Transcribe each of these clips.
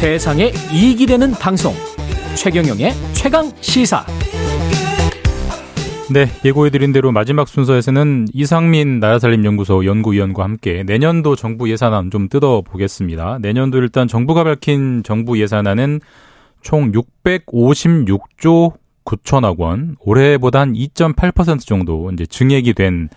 세상에 이익이 되는 방송 최경영의 최강 시사 네, 예고해드린 대로 마지막 순서에서는 이상민 나라살림연구소 연구위원과 함께 내년도 정부 예산안 좀 뜯어보겠습니다. 내년도 일단 정부가 밝힌 정부 예산안은 총 656조 9천억 원, 올해보다 한 2.8% 정도 이제 증액이 된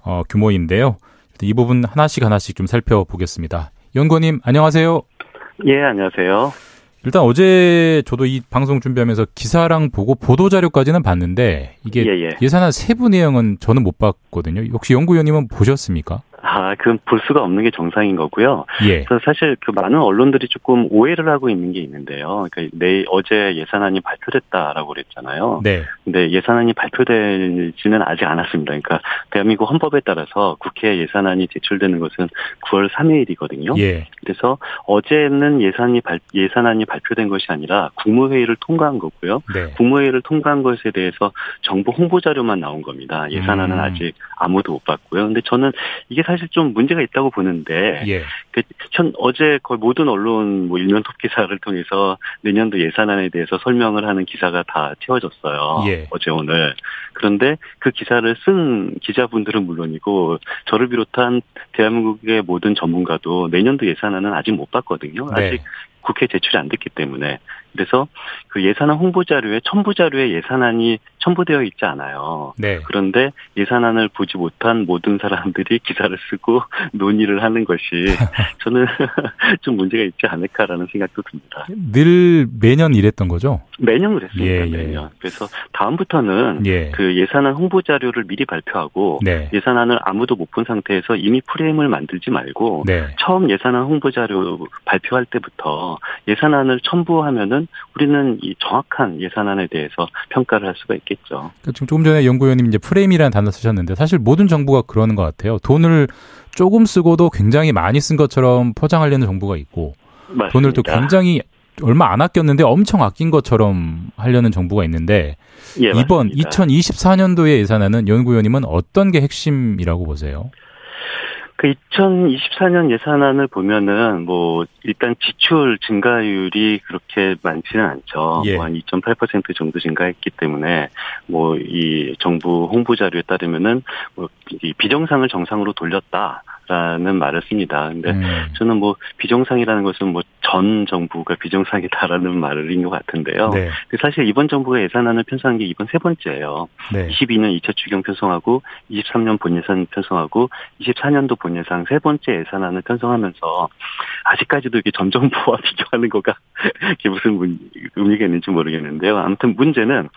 어, 규모인데요. 이 부분 하나씩 하나씩 좀 살펴보겠습니다. 연구님 안녕하세요. 예, 안녕하세요. 일단 어제 저도 이 방송 준비하면서 기사랑 보고 보도 자료까지는 봤는데 이게 예, 예. 예 산안 세부 내용은 저는 못 봤거든요. 혹시 연구위원님은 보셨습니까? 아, 그건 볼 수가 없는 게 정상인 거고요. 예. 그래서 사실 그 많은 언론들이 조금 오해를 하고 있는 게 있는데요. 그러니까 내 어제 예산안이 발표됐다라고 그랬잖아요. 네. 근데 예산안이 발표되지는 아직 않았습니다. 그러니까 대한민국 헌법에 따라서 국회 예산안이 제출되는 것은 9월 3일이거든요. 예. 그래서 어제는 예산이 발, 예산안이 발표된 것이 아니라 국무회의를 통과한 거고요. 네. 국무회의를 통과한 것에 대해서 정부 홍보 자료만 나온 겁니다. 예산안은 음. 아직 아무도 못 봤고요. 근데 저는 이게 사실 좀 문제가 있다고 보는데 예. 그, 전 어제 거의 모든 언론 뭐 일면 톱 기사를 통해서 내년도 예산안에 대해서 설명을 하는 기사가 다 채워졌어요. 예. 어제 오늘. 그런데 그 기사를 쓴 기자분들은 물론이고 저를 비롯한 대한민국의 모든 전문가도 내년도 예산 안은 아직 못 봤거든요. 네. 아직 국회 제출이 안 됐기 때문에. 그래서 그 예산안 홍보 자료에 첨부 자료에 예산안이 첨부되어 있지 않아요. 네. 그런데 예산안을 보지 못한 모든 사람들이 기사를 쓰고 논의를 하는 것이 저는 좀 문제가 있지 않을까라는 생각도 듭니다. 늘 매년 이랬던 거죠? 매년 그랬습니다. 예, 예. 매년. 그래서 다음부터는 예. 그 예산안 홍보 자료를 미리 발표하고 네. 예산안을 아무도 못 본 상태에서 이미 프레임을 만들지 말고 네. 처음 예산안 홍보 자료 발표할 때부터 예산안을 첨부하면은 우리는 이 정확한 예산안에 대해서 평가를 할 수가 있겠죠. 그 지금 조금 전에 연구위원님 이제 프레임이라는 단어 쓰셨는데 사실 모든 정부가 그러는 것 같아요. 돈을 조금 쓰고도 굉장히 많이 쓴 것처럼 포장하려는 정부가 있고 맞습니다. 돈을 또 굉장히 얼마 안 아꼈는데 엄청 아낀 것처럼 하려는 정부가 있는데 예, 이번 맞습니다. 2024년도의 예산안은 연구위원님은 어떤 게 핵심이라고 보세요? 그 2024년 예산안을 보면은 뭐 일단 지출 증가율이 그렇게 많지는 않죠. 예. 뭐한 2.8% 정도 증가했기 때문에 뭐 이 정부 홍보 자료에 따르면은 뭐 이 비정상을 정상으로 돌렸다 라는 말을 씁니다. 근데 음, 저는 뭐 비정상이라는 것은 뭐 전 정부가 비정상이다라는 말인 것 같은데요. 네, 근데 사실 이번 정부가 예산안을 편성한 게 이번 세 번째예요. 네, 22년 2차 추경 편성하고 23년 본예산 편성하고 24년도 본예산 세 번째 예산안을 편성하면서 아직까지도 이게 전 정부와 비교하는 거가 이게 무슨 문- 의미가 있는지 모르겠는데요. 아무튼 문제는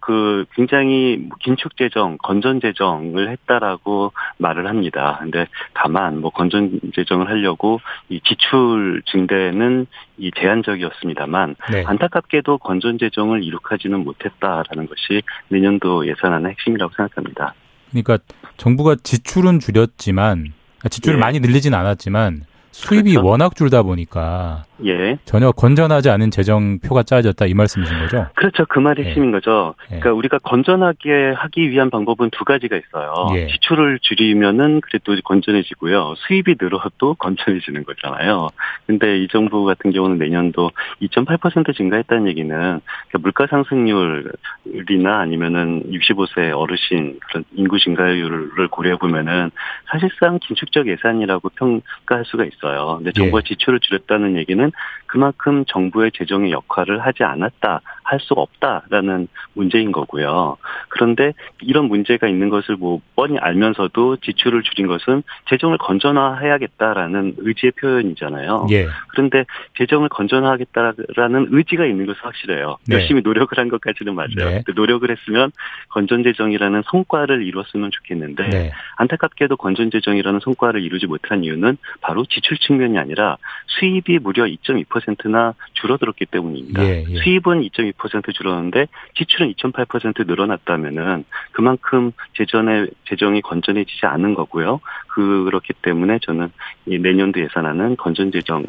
그 굉장히 긴축 재정, 건전 재정을 했다라고 말을 합니다. 근데 다만 뭐 건전 재정을 하려고 이 지출 증대는 이 제한적이었습니다만 네. 안타깝게도 건전 재정을 이룩하지는 못했다라는 것이 내년도 예산안의 핵심이라고 생각합니다. 그러니까 정부가 지출은 줄였지만 아, 지출을 예. 많이 늘리진 않았지만 수입이 그렇죠. 워낙 줄다 보니까 예. 전혀 건전하지 않은 재정표가 짜여졌다 이 말씀이신 거죠? 그렇죠. 그 말이 예. 핵심인 거죠. 예. 그러니까 우리가 건전하게 하기 위한 방법은 두 가지가 있어요. 예. 지출을 줄이면은 그래도 건전해지고요. 수입이 늘어도 건전해지는 거잖아요. 근데 이 정부 같은 경우는 내년도 2.8% 증가했다는 얘기는 그러니까 물가 상승률이나 아니면은 65세 어르신 그런 인구 증가율을 고려해 보면은 사실상 긴축적 예산이라고 평가할 수가 있어요. 근데 정부가 예. 지출을 줄였다는 얘기는 그만큼 정부의 재정의 역할을 하지 않았다, 할수 없다라는 문제인 거고요. 그런데 이런 문제가 있는 것을 뭐 뻔히 알면서도 지출을 줄인 것은 재정을 건전화해야겠다라는 의지의 표현이잖아요. 예. 그런데 재정을 건전화하겠다라는 의지가 있는 것은 확실해요. 네. 열심히 노력을 한 것까지는 맞아요. 네. 노력을 했으면 건전 재정이라는 성과를 이뤘으면 좋겠는데 네. 안타깝게도 건전 재정이라는 성과를 이루지 못한 이유는 바로 지출 측면이 아니라 수입이 무려 2.2%나 줄어들었기 때문입니다. 예, 예. 수입은 2.2% 줄었는데 지출은 2.8% 늘어났다면은 그만큼 재정의 재정이 건전해지지 않은 거고요. 그렇기 때문에 저는 이 내년도 예산안은 건전 재정을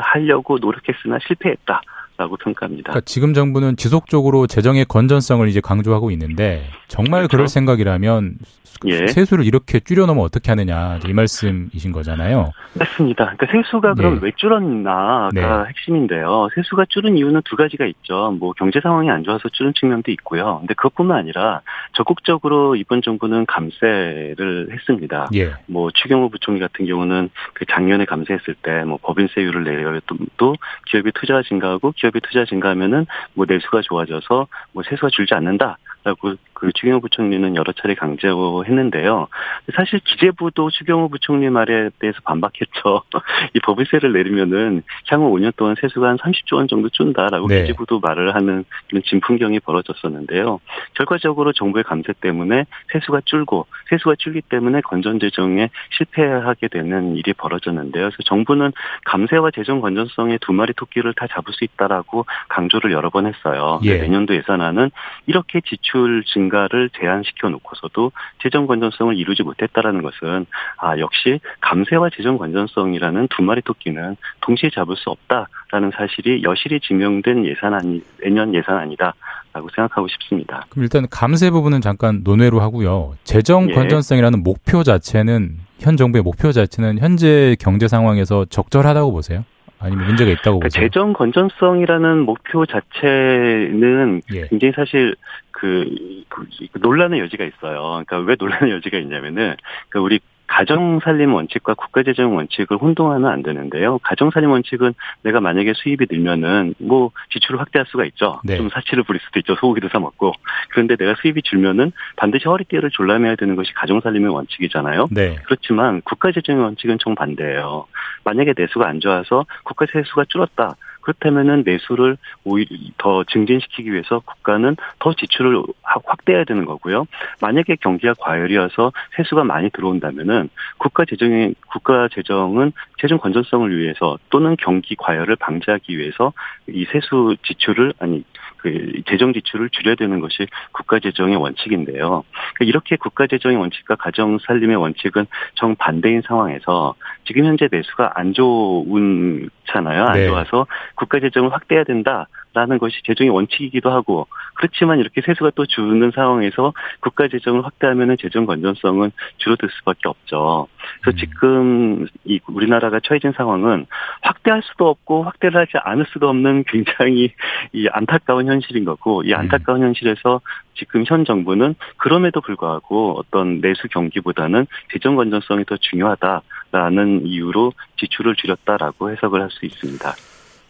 하려고 노력했으나 실패했다. 라고 평가합니다. 그러니까 지금 정부는 지속적으로 재정의 건전성을 이제 강조하고 있는데 정말 그렇죠? 그럴 생각이라면 예. 세수를 이렇게 줄여놓으면 어떻게 하느냐 이 말씀이신 거잖아요. 맞습니다. 그러니까 세수가 그럼 네. 왜 줄었나가 네. 핵심인데요. 세수가 줄은 이유는 두 가지가 있죠. 뭐 경제 상황이 안 좋아서 줄은 측면도 있고요. 근데 그것뿐만 아니라 적극적으로 이번 정부는 감세를 했습니다. 예. 뭐 추경호 부총리 같은 경우는 그 작년에 감세했을 때 뭐 법인세율을 내려도 또 기업의 투자 증가하고 기업의 투자 증가하면은 뭐 내수가 좋아져서 뭐 세수가 줄지 않는다라고 그 추경호 부총리는 여러 차례 강조했는데요. 사실 기재부도 추경호 부총리 말에 대해서 반박했죠. 이 법인세를 내리면은 향후 5년 동안 세수가 한 30조 원 정도 준다라고 네. 기재부도 말을 하는 이런 진풍경이 벌어졌었는데요. 결과적으로 정부의 감세 때문에 세수가 줄고 세수가 줄기 때문에 건전 재정에 실패하게 되는 일이 벌어졌는데요. 그래서 정부는 감세와 재정 건전성의 두 마리 토끼를 다 잡을 수 있다라고 강조를 여러 번 했어요. 예. 내년도 예산안은 이렇게 지출 증 증가를 제한시켜 놓고서도 재정 건전성을 이루지 못했다라는 것은 아 역시 감세와 재정 건전성이라는 두 마리 토끼는 동시에 잡을 수 없다라는 사실이 여실히 증명된 예산안이 내년 예산안이다. 라고 생각하고 싶습니다. 그럼 일단 감세 부분은 잠깐 논외로 하고요. 재정 예. 건전성이라는 목표 자체는 현 정부의 목표 자체는 현재 경제 상황에서 적절하다고 보세요? 아니면 문제가 있다고 그러니까 보세요? 재정 건전성이라는 목표 자체는 예. 굉장히 사실 그, 그, 논란의 여지가 있어요. 그러니까 왜 논란의 여지가 있냐면은 그 우리 가정살림 원칙과 국가재정 원칙을 혼동하면 안 되는데요. 가정살림 원칙은 내가 만약에 수입이 늘면은 뭐 지출을 확대할 수가 있죠. 네. 좀 사치를 부릴 수도 있죠. 소고기도 사 먹고. 그런데 내가 수입이 줄면은 반드시 허리띠를 졸라매야 되는 것이 가정살림의 원칙이잖아요. 네. 그렇지만 국가재정의 원칙은 정반대예요. 만약에 내수가 안 좋아서 국가 세수가 줄었다. 그렇다면은 내수를 오히려 더 증진시키기 위해서 국가는 더 지출을 확대해야 되는 거고요. 만약에 경기가 과열이어서 세수가 많이 들어온다면은 국가 재정의 국가 재정은 재정 건전성을 위해서 또는 경기 과열을 방지하기 위해서 이 세수 지출을 아니 그 재정 지출을 줄여야 되는 것이 국가 재정의 원칙인데요. 그러니까 이렇게 국가 재정의 원칙과 가정 살림의 원칙은 정반대인 상황에서 지금 현재 내수가 안 좋은 잖아요. 안 네. 좋아서 국가 재정을 확대해야 된다. 라는 것이 재정의 원칙이기도 하고 그렇지만 이렇게 세수가 또 주는 상황에서 국가 재정을 확대하면 재정 건전성은 줄어들 수밖에 없죠. 그래서 음. 지금 이 우리나라가 처해진 상황은 확대할 수도 없고 확대를 하지 않을 수도 없는 굉장히 이 안타까운 현실인 거고 이 안타까운 음. 현실에서 지금 현 정부는 그럼에도 불구하고 어떤 내수 경기보다는 재정 건전성이 더 중요하다라는 이유로 지출을 줄였다라고 해석을 할 수 있습니다.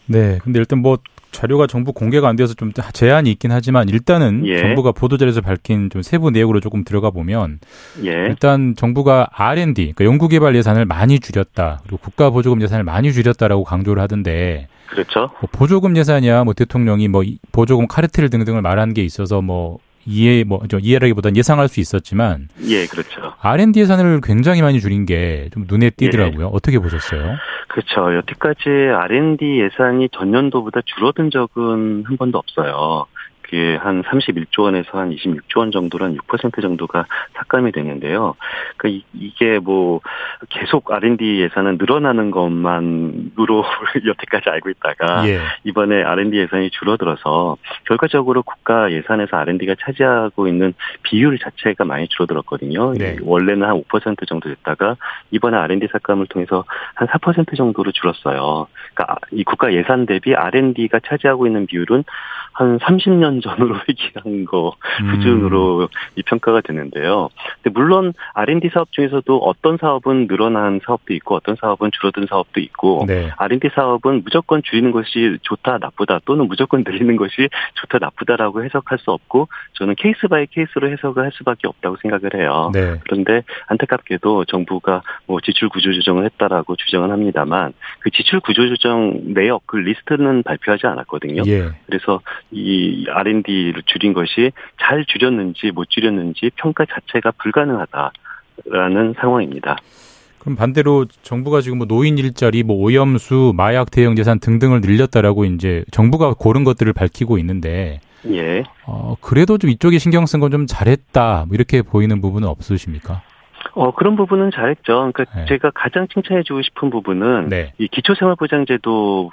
네. 근데 일단 뭐 자료가 정부 공개가 안 되어서 좀 제한이 있긴 하지만 일단은 예. 정부가 보도자료에서 밝힌 좀 세부 내역으로 조금 들어가 보면 예. 일단 정부가 R&D 그러니까 연구개발 예산을 많이 줄였다 그리고 국가 보조금 예산을 많이 줄였다라고 강조를 하던데 그렇죠. 뭐 보조금 예산이야 뭐 대통령이 뭐 보조금 카르텔 등등을 말한 게 있어서 뭐 이해 뭐좀 이해라기보다는 예상할 수 있었지만 예 그렇죠 R&D 예산을 굉장히 많이 줄인 게 좀 눈에 띄더라고요. 예. 어떻게 보셨어요? 그렇죠. 여태까지 R&D 예산이 전년도보다 줄어든 적은 한 번도 없어요. 그게 한 31조 원에서 한 26조 원 정도란 6% 정도가 삭감이 되는데요. 그 이게 뭐 계속 R&D 예산은 늘어나는 것만으로 여태까지 알고 있다가 예. 이번에 R&D 예산이 줄어들어서 결과적으로 국가 예산에서 R&D가 차지하고 있는 비율 자체가 많이 줄어들었거든요. 네. 원래는 한 5% 정도 됐다가 이번에 R&D 삭감을 통해서 한 4% 정도로 줄었어요. 그러니까 이 국가 예산 대비 R&D가 차지하고 있는 비율은 한 30년 전으로 회귀한 거 수준으로 음. 이 평가가 되는데요. 근데 물론 R&D 사업 중에서도 어떤 사업은 늘어난 사업도 있고 어떤 사업은 줄어든 사업도 있고 네. R&D 사업은 무조건 줄이는 것이 좋다 나쁘다 또는 무조건 늘리는 것이 좋다 나쁘다라고 해석할 수 없고 저는 case by case로 해석을 할 수밖에 없다고 생각을 해요. 네. 그런데 안타깝게도 정부가 뭐 지출 구조 조정을 했다라고 주장을 합니다만 그 지출 구조 조정 내역 그 리스트는 발표하지 않았거든요. 예. 그래서 이 R&D를 줄인 것이 잘 줄였는지 못 줄였는지 평가 자체가 불가능하다라는 상황입니다. 그럼 반대로 정부가 지금 뭐 노인 일자리, 뭐 오염수, 마약 대응 예산 등등을 늘렸다라고 이제 정부가 고른 것들을 밝히고 있는데, 예. 어 그래도 좀 이쪽에 신경 쓴 건 좀 잘했다 뭐 이렇게 보이는 부분은 없으십니까? 어, 그런 부분은 잘했죠. 그러니까 네. 제가 가장 칭찬해주고 싶은 부분은 네. 이 기초생활보장제도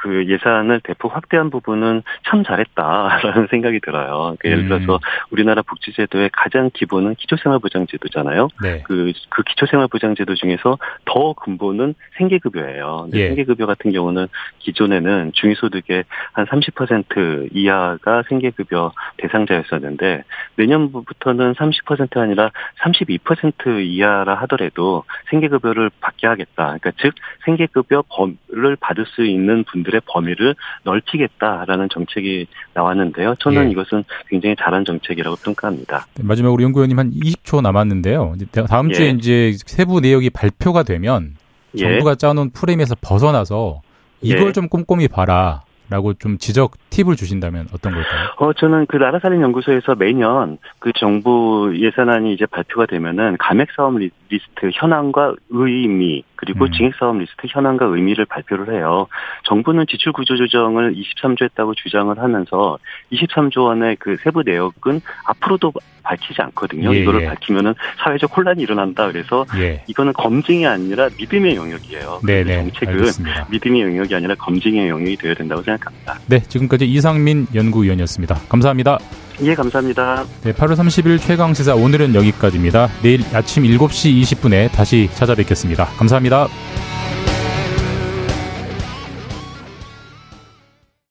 그 예산을 대폭 확대한 부분은 참 잘했다라는 생각이 들어요. 그러니까 예를 들어서 음. 우리나라 복지제도의 가장 기본은 기초생활보장제도잖아요. 네. 그, 그 기초생활보장제도 중에서 더 근본은 생계급여예요. 예. 생계급여 같은 경우는 기존에는 중위소득의 한 30% 이하가 생계급여 대상자였었는데 내년부터는 30% 아니라 32% 이하라 하더라도 생계급여를 받게 하겠다. 그러니까 즉 생계급여 범을 받을 수 있는 분들 의 범위를 넓히겠다라는 정책이 나왔는데요. 저는 예. 이것은 굉장히 잘한 정책이라고 평가합니다. 네, 마지막으로 연구원님 한 20초 남았는데요. 다음 주에 예. 이제 세부 내역이 발표가 되면 예. 정부가 짜놓은 프레임에서 벗어나서 이걸 예. 좀 꼼꼼히 봐라. 라고 좀 지적 팁을 주신다면 어떤 걸까요? 어, 저는 그 나라살림연구소에서 매년 그 정부 예산안이 이제 발표가 되면은 감액사업 리스트 현황과 의미 그리고 음. 증액사업 리스트 현황과 의미를 발표를 해요. 정부는 지출 구조 조정을 23조 했다고 주장을 하면서 23조 원의 그 세부 내역은 앞으로도 밝히지 않거든요. 예, 이거를 예. 밝히면은 사회적 혼란이 일어난다. 그래서 예. 이거는 검증이 아니라 믿음의 영역이에요. 네네. 네. 정책은 알겠습니다. 믿음의 영역이 아니라 검증의 영역이 되어야 된다고 생각합니다. 네, 지금까지 이상민 연구위원이었습니다. 감사합니다. 예, 감사합니다. 네, 8월 30일 최강 시사 오늘은 여기까지입니다. 내일 아침 7시 20분에 다시 찾아뵙겠습니다. 감사합니다.